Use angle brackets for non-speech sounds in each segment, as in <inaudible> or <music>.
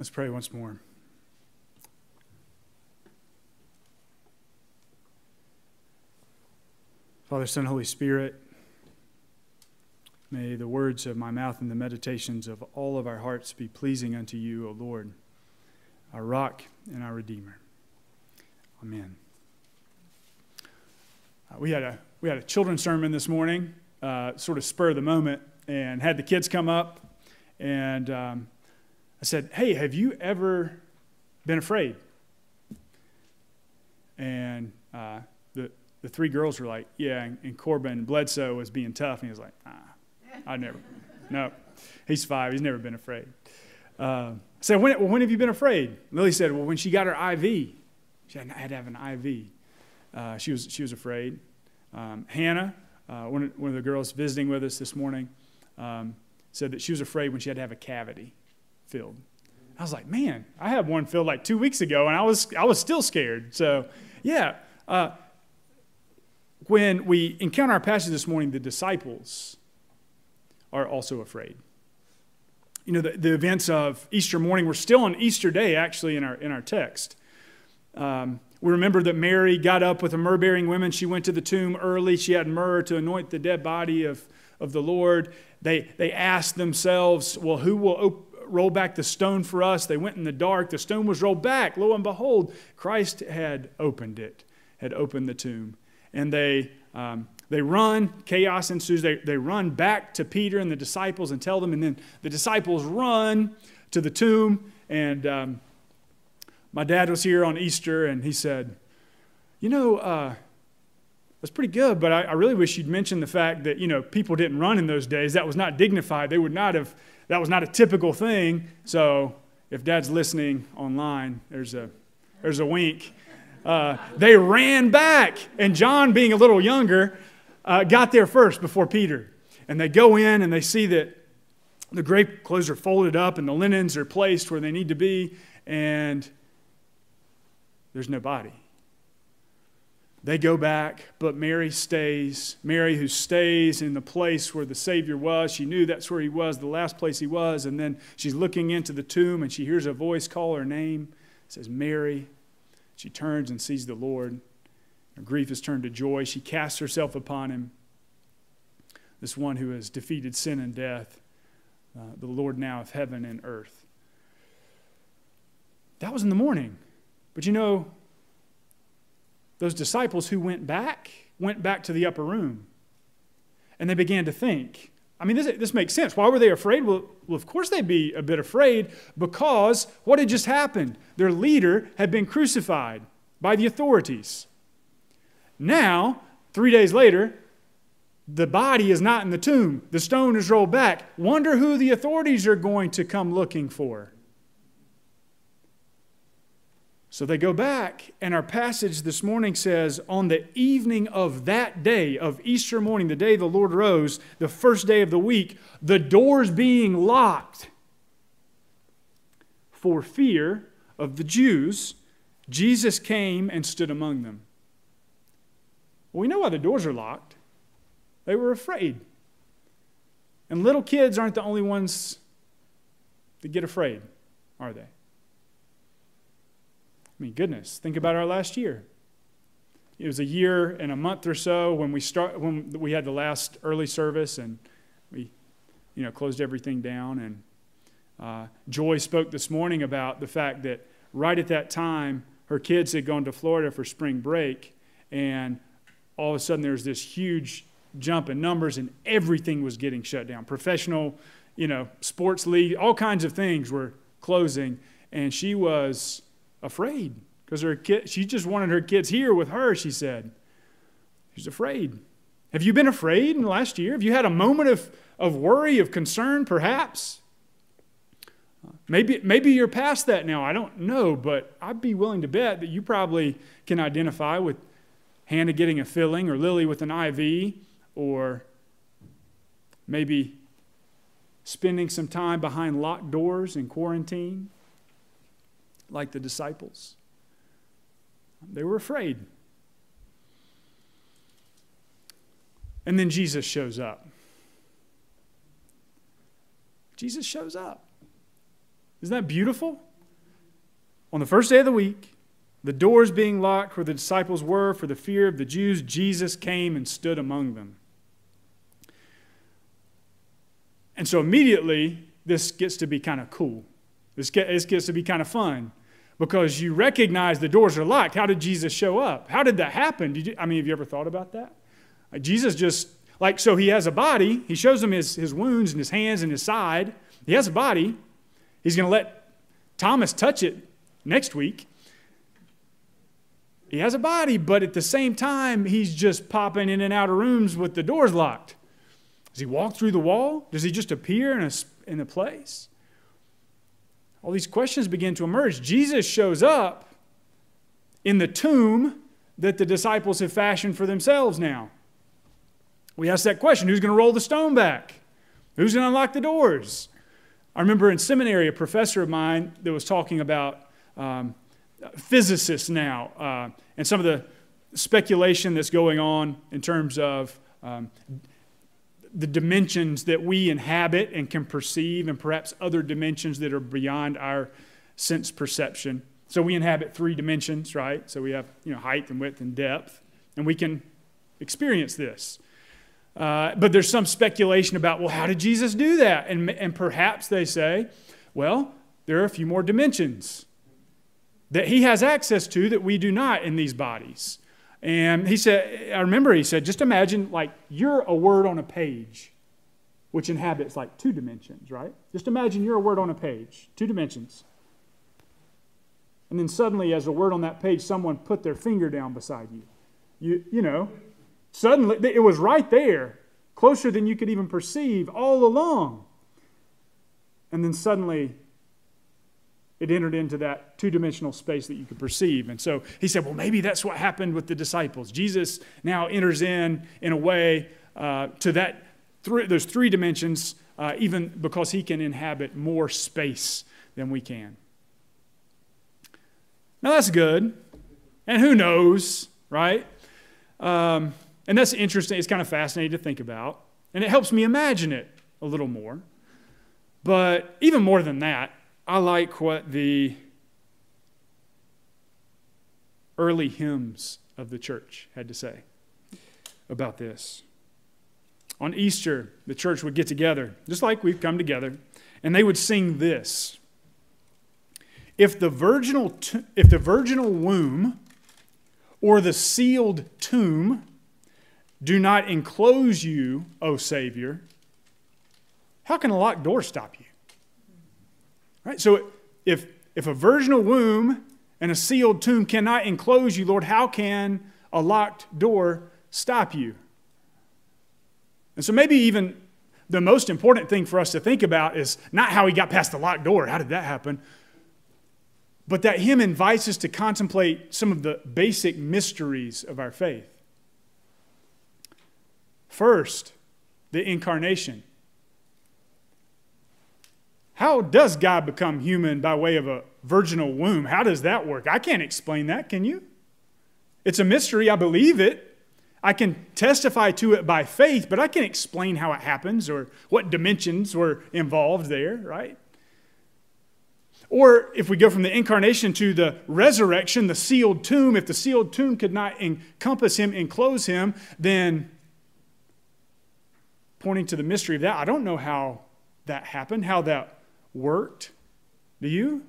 Let's pray once more. Father, Son, Holy Spirit, may the words of my mouth and the meditations of all of our hearts be pleasing unto you, O Lord, our rock and our Redeemer. Amen. Uh, we, had a, we had a children's sermon this morning, uh, sort of spur of the moment, and had the kids come up. And um, I said, Hey, have you ever been afraid? And uh, the, the three girls were like, Yeah. And, and Corbin Bledsoe was being tough. And he was like, Ah, I never. No. He's five. He's never been afraid. Uh, I said, when, well, when have you been afraid? Lily said, Well, when she got her IV. She had, had to have an IV. Uh, she, was, she was afraid. Um, Hannah, uh, one, one of the girls visiting with us this morning, um, said that she was afraid when she had to have a cavity filled. I was like, man, I had one filled like two weeks ago, and I was, I was still scared. So, yeah. Uh, when we encounter our passage this morning, the disciples are also afraid. You know, the, the events of Easter morning, we're still on Easter day, actually, in our, in our text. Um, we remember that Mary got up with the myrrh bearing women. She went to the tomb early. She had myrrh to anoint the dead body of, of the Lord. They, they asked themselves, Well, who will op- roll back the stone for us? They went in the dark. The stone was rolled back. Lo and behold, Christ had opened it, had opened the tomb. And they, um, they run, chaos ensues. They, they run back to Peter and the disciples and tell them. And then the disciples run to the tomb. And um, my dad was here on Easter and he said, You know, uh, that's pretty good, but I, I, really wish you'd mention the fact that, you know, people didn't run in those days. That was not dignified. They would not have, that was not a typical thing. So if dad's listening online, there's a, there's a wink. Uh, they ran back, and John, being a little younger, uh, got there first before Peter. And they go in and they see that the grave clothes are folded up and the linens are placed where they need to be, and there's no body. They go back, but Mary stays. Mary, who stays in the place where the Savior was, she knew that's where he was, the last place he was. And then she's looking into the tomb and she hears a voice call her name. It says, Mary. She turns and sees the Lord. Her grief is turned to joy. She casts herself upon him. This one who has defeated sin and death, uh, the Lord now of heaven and earth. That was in the morning. But you know, those disciples who went back went back to the upper room and they began to think. I mean, this, this makes sense. Why were they afraid? Well, well, of course they'd be a bit afraid because what had just happened? Their leader had been crucified by the authorities. Now, three days later, the body is not in the tomb. The stone is rolled back. Wonder who the authorities are going to come looking for. So they go back, and our passage this morning says, On the evening of that day, of Easter morning, the day the Lord rose, the first day of the week, the doors being locked for fear of the Jews, Jesus came and stood among them. We know why the doors are locked. They were afraid. And little kids aren't the only ones that get afraid, are they? I mean, goodness, think about our last year. It was a year and a month or so when we start when we had the last early service and we, you know, closed everything down. And uh, Joy spoke this morning about the fact that right at that time her kids had gone to Florida for spring break, and all of a sudden there was this huge jump in numbers, and everything was getting shut down. Professional, you know, sports league, all kinds of things were closing, and she was afraid because her kid, she just wanted her kids here with her, she said. She's afraid. Have you been afraid in the last year? Have you had a moment of, of worry, of concern, perhaps? Maybe, maybe you're past that now. I don't know, but I'd be willing to bet that you probably can identify with Hannah getting a filling or Lily with an IV or maybe spending some time behind locked doors in quarantine like the disciples. They were afraid. And then Jesus shows up. Jesus shows up. Isn't that beautiful? On the first day of the week, the doors being locked where the disciples were for the fear of the Jews, Jesus came and stood among them. And so immediately, this gets to be kind of cool. This gets to be kind of fun because you recognize the doors are locked. How did Jesus show up? How did that happen? Did you, I mean, have you ever thought about that? Jesus just, like, so he has a body. He shows them his, his wounds and his hands and his side. He has a body. He's going to let Thomas touch it next week. He has a body, but at the same time, he's just popping in and out of rooms with the doors locked. Does he walk through the wall? Does he just appear in a, in a place? All these questions begin to emerge. Jesus shows up in the tomb that the disciples have fashioned for themselves now. We ask that question who's going to roll the stone back? Who's going to unlock the doors? I remember in seminary, a professor of mine that was talking about um, physicists now uh, and some of the speculation that's going on in terms of um, the dimensions that we inhabit and can perceive, and perhaps other dimensions that are beyond our sense perception. So we inhabit three dimensions, right? So we have you know height and width and depth, and we can experience this. Uh, but there's some speculation about, well, how did Jesus do that? And, and perhaps they say, well, there are a few more dimensions that he has access to that we do not in these bodies. And he said, I remember he said, just imagine like you're a word on a page, which inhabits like two dimensions, right? Just imagine you're a word on a page, two dimensions. And then suddenly, as a word on that page, someone put their finger down beside you. You, you know, suddenly it was right there, closer than you could even perceive all along. And then suddenly it entered into that two dimensional space that you could perceive. And so he said, well, maybe that's what happened with the disciples. Jesus now enters in, in a way, uh, to that th- those three dimensions, uh, even because he can inhabit more space than we can. Now that's good. And who knows, right? Um, and that's interesting. It's kind of fascinating to think about. And it helps me imagine it a little more. But even more than that, I like what the early hymns of the church had to say about this. On Easter, the church would get together, just like we've come together, and they would sing this. If the virginal, t- if the virginal womb or the sealed tomb do not enclose you, O Savior, how can a locked door stop you? Right? So if, if a virginal womb and a sealed tomb cannot enclose you, Lord, how can a locked door stop you? And so maybe even the most important thing for us to think about is not how he got past the locked door, how did that happen? But that hymn invites us to contemplate some of the basic mysteries of our faith. First, the incarnation. How does God become human by way of a virginal womb? How does that work? I can't explain that, can you? It's a mystery. I believe it. I can testify to it by faith, but I can't explain how it happens or what dimensions were involved there, right? Or if we go from the incarnation to the resurrection, the sealed tomb, if the sealed tomb could not encompass him, enclose him, then pointing to the mystery of that, I don't know how that happened, how that worked. Do you?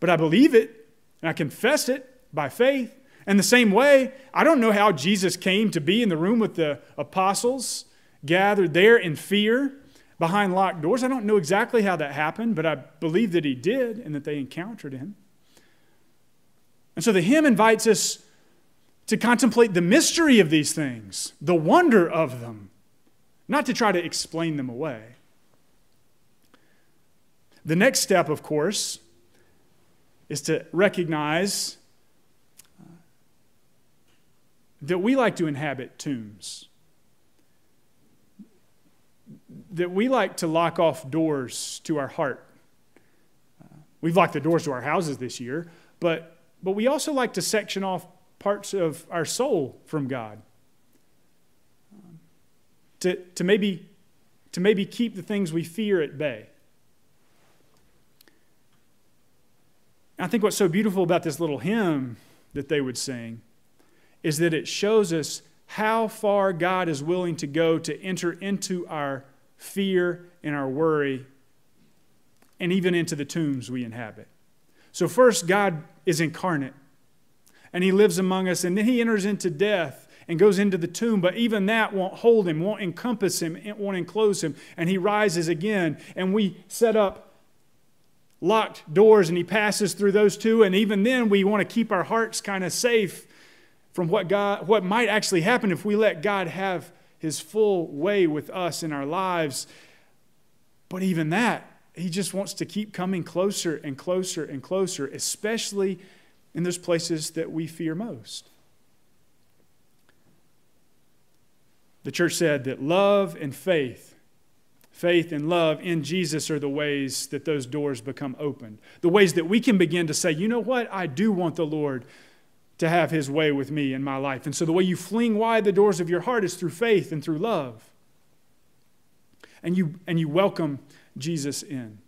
But I believe it, and I confess it by faith. And the same way, I don't know how Jesus came to be in the room with the apostles gathered there in fear behind locked doors. I don't know exactly how that happened, but I believe that he did and that they encountered him. And so the hymn invites us to contemplate the mystery of these things, the wonder of them, not to try to explain them away. The next step, of course, is to recognize uh, that we like to inhabit tombs. That we like to lock off doors to our heart. Uh, we've locked the doors to our houses this year, but, but we also like to section off parts of our soul from God. Um, to, to, maybe, to maybe keep the things we fear at bay. And I think what's so beautiful about this little hymn that they would sing is that it shows us how far God is willing to go to enter into our fear and our worry and even into the tombs we inhabit. So, first, God is incarnate and he lives among us, and then he enters into death and goes into the tomb, but even that won't hold him, won't encompass him, won't enclose him, and he rises again, and we set up locked doors and he passes through those two and even then we want to keep our hearts kind of safe from what god what might actually happen if we let god have his full way with us in our lives but even that he just wants to keep coming closer and closer and closer, especially in those places that we fear most. The church said that love and faith, faith and love in Jesus are the ways that those doors become opened. The ways that we can begin to say, you know what, I do want the Lord to have his way with me in my life. And so the way you fling wide the doors of your heart is through faith and through love. And you, and you welcome Jesus in.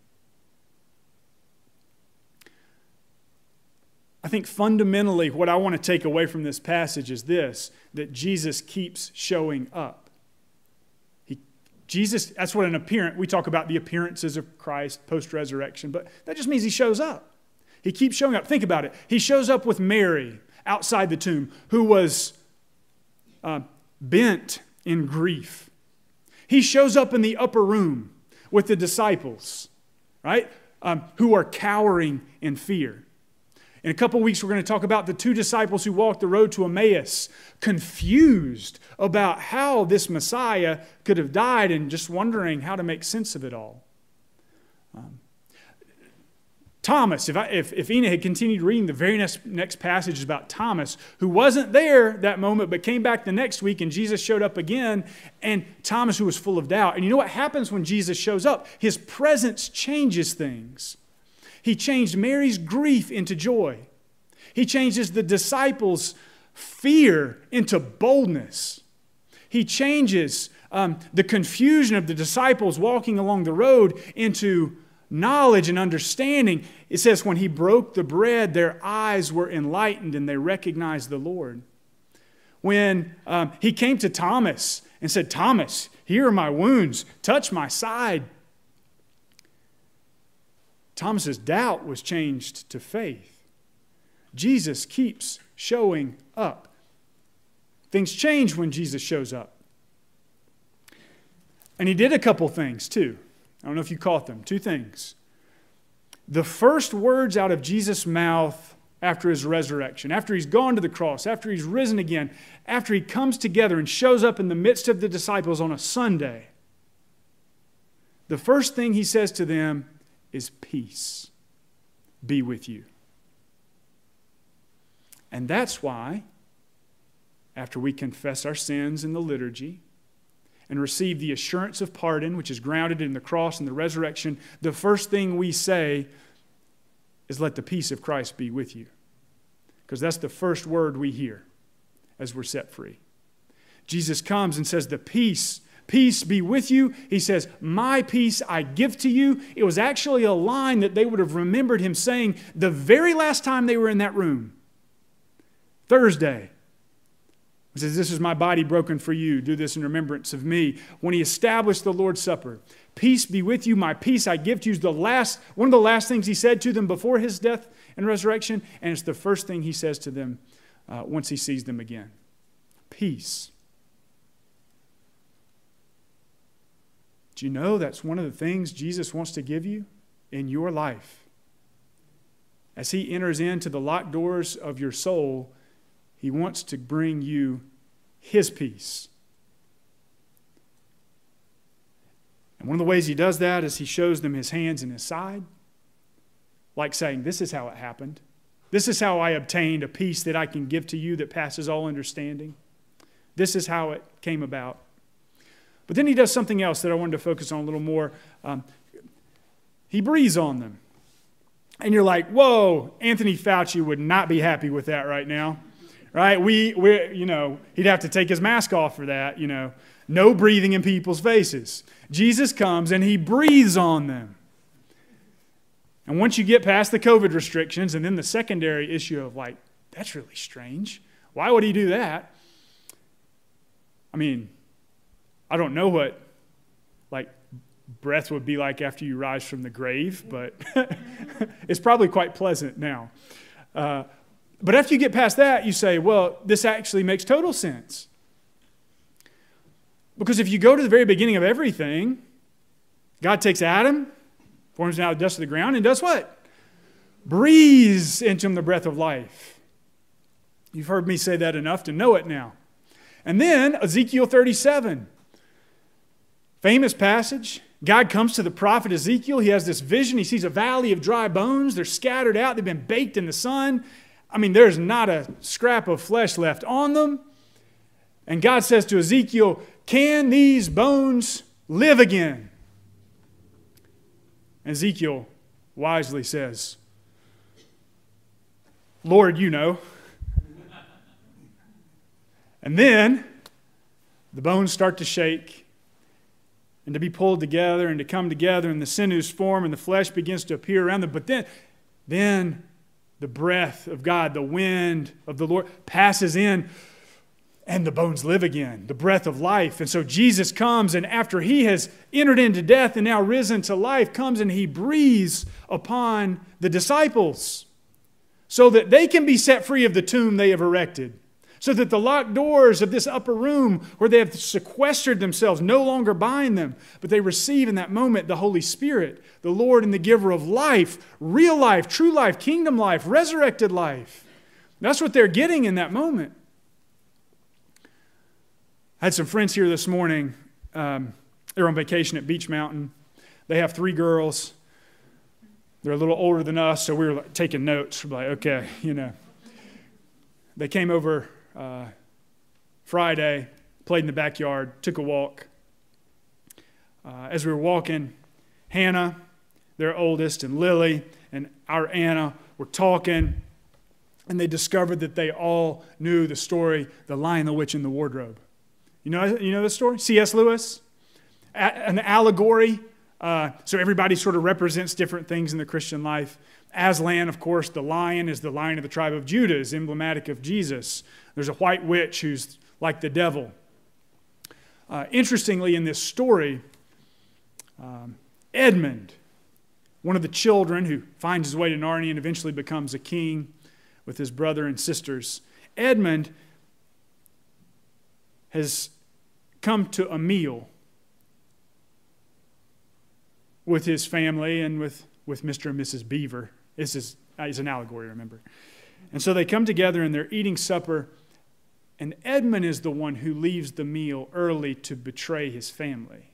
I think fundamentally what I want to take away from this passage is this that Jesus keeps showing up. Jesus, that's what an appearance, we talk about the appearances of Christ post resurrection, but that just means he shows up. He keeps showing up. Think about it. He shows up with Mary outside the tomb, who was uh, bent in grief. He shows up in the upper room with the disciples, right? Um, who are cowering in fear. In a couple weeks, we're going to talk about the two disciples who walked the road to Emmaus, confused about how this Messiah could have died and just wondering how to make sense of it all. Um, Thomas, if, I, if, if Ina had continued reading the very next, next passage about Thomas, who wasn't there that moment but came back the next week and Jesus showed up again, and Thomas, who was full of doubt. And you know what happens when Jesus shows up? His presence changes things. He changed Mary's grief into joy, he changes the disciples' fear into boldness. He changes um, the confusion of the disciples walking along the road into knowledge and understanding. It says, when he broke the bread, their eyes were enlightened and they recognized the Lord. When um, he came to Thomas and said, Thomas, here are my wounds, touch my side. Thomas's doubt was changed to faith. Jesus keeps showing up. Things change when Jesus shows up. And he did a couple things too. I don't know if you caught them. Two things. The first words out of Jesus' mouth after his resurrection, after he's gone to the cross, after he's risen again, after he comes together and shows up in the midst of the disciples on a Sunday, the first thing he says to them is peace be with you. And that's why, after we confess our sins in the liturgy, and receive the assurance of pardon, which is grounded in the cross and the resurrection, the first thing we say is, Let the peace of Christ be with you. Because that's the first word we hear as we're set free. Jesus comes and says, The peace, peace be with you. He says, My peace I give to you. It was actually a line that they would have remembered him saying the very last time they were in that room. Thursday, he says, This is my body broken for you. Do this in remembrance of me. When he established the Lord's Supper, peace be with you. My peace I give to you. Is the last, one of the last things he said to them before his death and resurrection. And it's the first thing he says to them uh, once he sees them again peace. Do you know that's one of the things Jesus wants to give you in your life? As he enters into the locked doors of your soul, he wants to bring you His peace. And one of the ways He does that is He shows them His hands and His side, like saying, This is how it happened. This is how I obtained a peace that I can give to you that passes all understanding. This is how it came about. But then he does something else that I wanted to focus on a little more. Um, he breathes on them. And you're like, whoa, Anthony Fauci would not be happy with that right now right? We, we, you know, he'd have to take his mask off for that, you know. No breathing in people's faces. Jesus comes and he breathes on them. And once you get past the COVID restrictions, and then the secondary issue of like, that's really strange. Why would he do that? I mean, I don't know what like breath would be like after you rise from the grave, but <laughs> it's probably quite pleasant now. Uh, but after you get past that, you say, well, this actually makes total sense. Because if you go to the very beginning of everything, God takes Adam, forms him out of the dust of the ground, and does what? Breathes into him the breath of life. You've heard me say that enough to know it now. And then Ezekiel 37, famous passage. God comes to the prophet Ezekiel. He has this vision. He sees a valley of dry bones. They're scattered out, they've been baked in the sun. I mean, there's not a scrap of flesh left on them. And God says to Ezekiel, Can these bones live again? Ezekiel wisely says, Lord, you know. And then the bones start to shake and to be pulled together and to come together, and the sinews form and the flesh begins to appear around them. But then, then the breath of God, the wind of the Lord passes in and the bones live again, the breath of life. And so Jesus comes, and after he has entered into death and now risen to life, comes and he breathes upon the disciples so that they can be set free of the tomb they have erected so that the locked doors of this upper room where they have sequestered themselves no longer bind them, but they receive in that moment the Holy Spirit, the Lord and the giver of life, real life, true life, kingdom life, resurrected life. That's what they're getting in that moment. I had some friends here this morning. Um, they're on vacation at Beech Mountain. They have three girls. They're a little older than us, so we were like, taking notes. We're like, okay, you know. They came over uh, Friday, played in the backyard, took a walk. Uh, as we were walking, Hannah, their oldest, and Lily and our Anna were talking, and they discovered that they all knew the story, The Lion, the Witch, and the Wardrobe. You know, you know the story? C.S. Lewis? A- an allegory. Uh, so everybody sort of represents different things in the Christian life. Aslan, of course, the lion is the lion of the tribe of Judah, is emblematic of Jesus. There's a white witch who's like the devil. Uh, interestingly, in this story, um, Edmund, one of the children who finds his way to Narnia and eventually becomes a king with his brother and sisters, Edmund has come to a meal with his family and with, with Mr. and Mrs. Beaver. This is, uh, is an allegory, remember. And so they come together and they're eating supper and Edmund is the one who leaves the meal early to betray his family,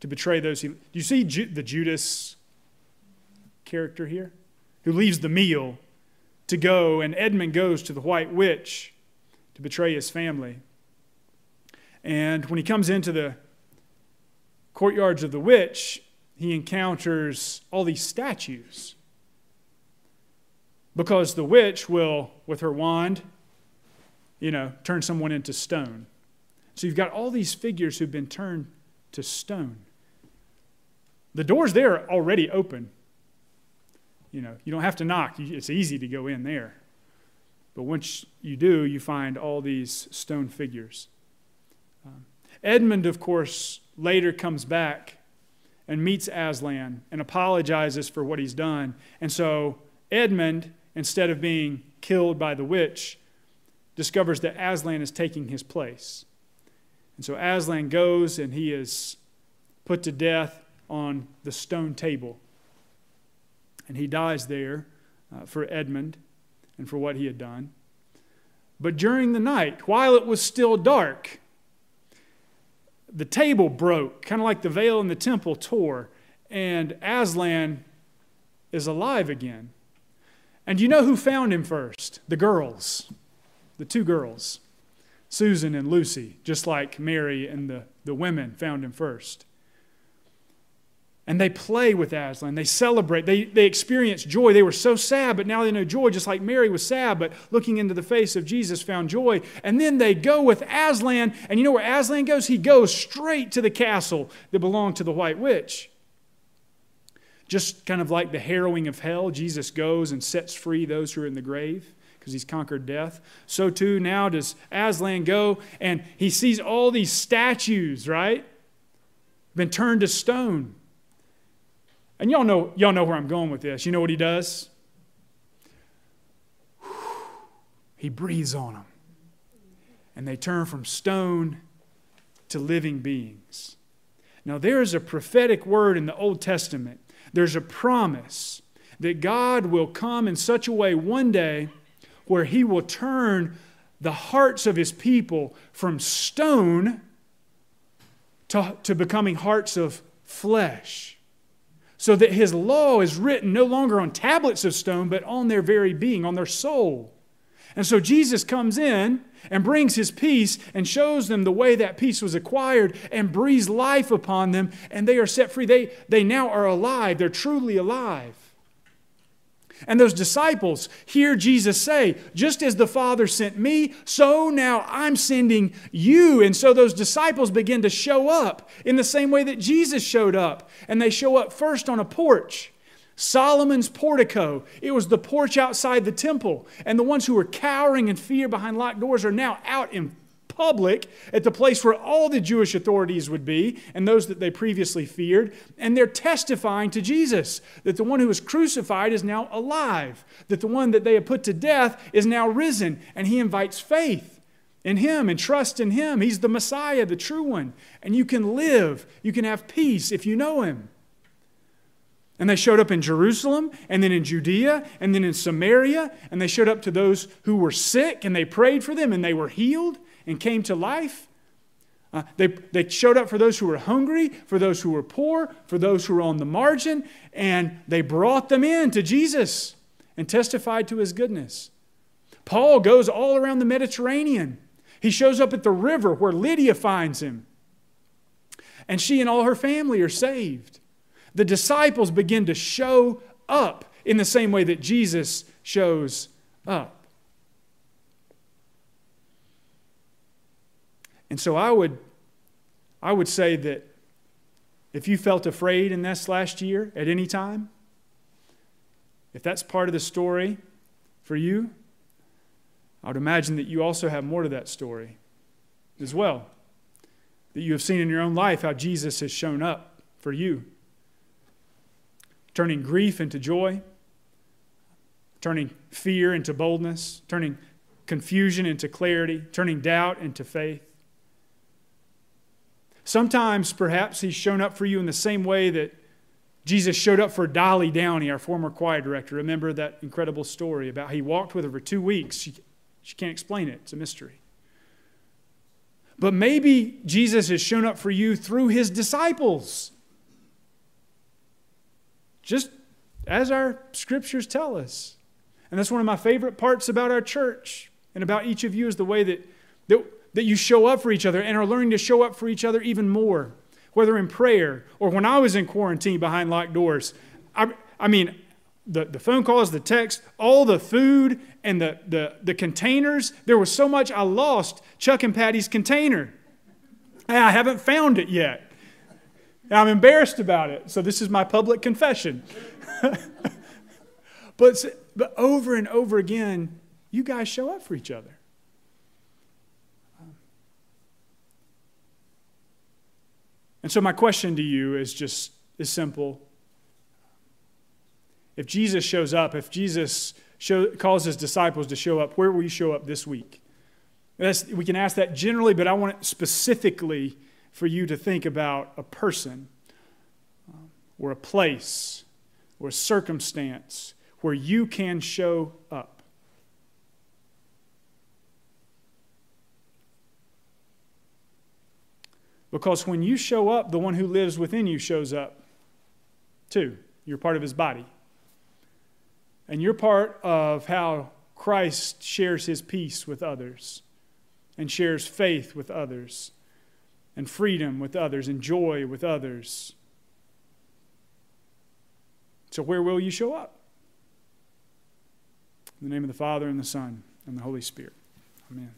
to betray those. Do you see Ju- the Judas character here? Who leaves the meal to go, and Edmund goes to the White Witch to betray his family. And when he comes into the courtyards of the witch, he encounters all these statues. Because the witch will, with her wand, you know, turn someone into stone. So you've got all these figures who've been turned to stone. The doors there are already open. You know, you don't have to knock. It's easy to go in there. But once you do, you find all these stone figures. Um, Edmund, of course, later comes back and meets Aslan and apologizes for what he's done. And so Edmund, instead of being killed by the witch, discovers that Aslan is taking his place. And so Aslan goes and he is put to death on the stone table. And he dies there uh, for Edmund and for what he had done. But during the night, while it was still dark, the table broke, kind of like the veil in the temple tore, and Aslan is alive again. And you know who found him first? The girls the two girls, Susan and Lucy, just like Mary and the, the women found him first. And they play with Aslan. They celebrate. They, they experience joy. They were so sad, but now they know joy, just like Mary was sad, but looking into the face of Jesus found joy. And then they go with Aslan. And you know where Aslan goes? He goes straight to the castle that belonged to the White Witch. Just kind of like the harrowing of hell, Jesus goes and sets free those who are in the grave because he's conquered death. So too now does Aslan go and he sees all these statues, right? Been turned to stone. And y'all know, y'all know where I'm going with this. You know what he does? He breathes on them. And they turn from stone to living beings. Now, there is a prophetic word in the Old Testament. There's a promise that God will come in such a way one day where he will turn the hearts of his people from stone to, to becoming hearts of flesh. So that his law is written no longer on tablets of stone, but on their very being, on their soul. And so Jesus comes in and brings his peace and shows them the way that peace was acquired and breathes life upon them, and they are set free. They, they now are alive, they're truly alive. And those disciples hear Jesus say, Just as the Father sent me, so now I'm sending you. And so those disciples begin to show up in the same way that Jesus showed up. And they show up first on a porch. Solomon's portico. It was the porch outside the temple. And the ones who were cowering in fear behind locked doors are now out in public at the place where all the Jewish authorities would be and those that they previously feared. And they're testifying to Jesus that the one who was crucified is now alive, that the one that they had put to death is now risen. And he invites faith in him and trust in him. He's the Messiah, the true one. And you can live, you can have peace if you know him. And they showed up in Jerusalem, and then in Judea, and then in Samaria, and they showed up to those who were sick, and they prayed for them, and they were healed and came to life. Uh, they, they showed up for those who were hungry, for those who were poor, for those who were on the margin, and they brought them in to Jesus and testified to his goodness. Paul goes all around the Mediterranean. He shows up at the river where Lydia finds him, and she and all her family are saved. The disciples begin to show up in the same way that Jesus shows up. And so I would, I would say that if you felt afraid in this last year at any time, if that's part of the story for you, I would imagine that you also have more to that story as well. That you have seen in your own life how Jesus has shown up for you, turning grief into joy, turning fear into boldness, turning confusion into clarity, turning doubt into faith. Sometimes, perhaps, he's shown up for you in the same way that Jesus showed up for Dolly Downey, our former choir director. Remember that incredible story about he walked with her for two weeks? She, she can't explain it, it's a mystery. But maybe Jesus has shown up for you through his disciples. Just as our scriptures tell us. And that's one of my favorite parts about our church and about each of you is the way that, that that you show up for each other and are learning to show up for each other even more, whether in prayer or when I was in quarantine behind locked doors. I, I mean, the, the phone calls, the text, all the food and the, the, the containers. There was so much I lost Chuck and Patty's container. I haven't found it yet. I'm embarrassed about it. So this is my public confession. <laughs> but, but over and over again, you guys show up for each other. And so, my question to you is just is simple. If Jesus shows up, if Jesus show, calls his disciples to show up, where will you show up this week? That's, we can ask that generally, but I want it specifically for you to think about a person um, or a place or a circumstance where you can show up. Because when you show up, the one who lives within you shows up too. You're part of his body. And you're part of how Christ shares his peace with others and shares faith with others and freedom with others and joy with others. So, where will you show up? In the name of the Father, and the Son, and the Holy Spirit. Amen.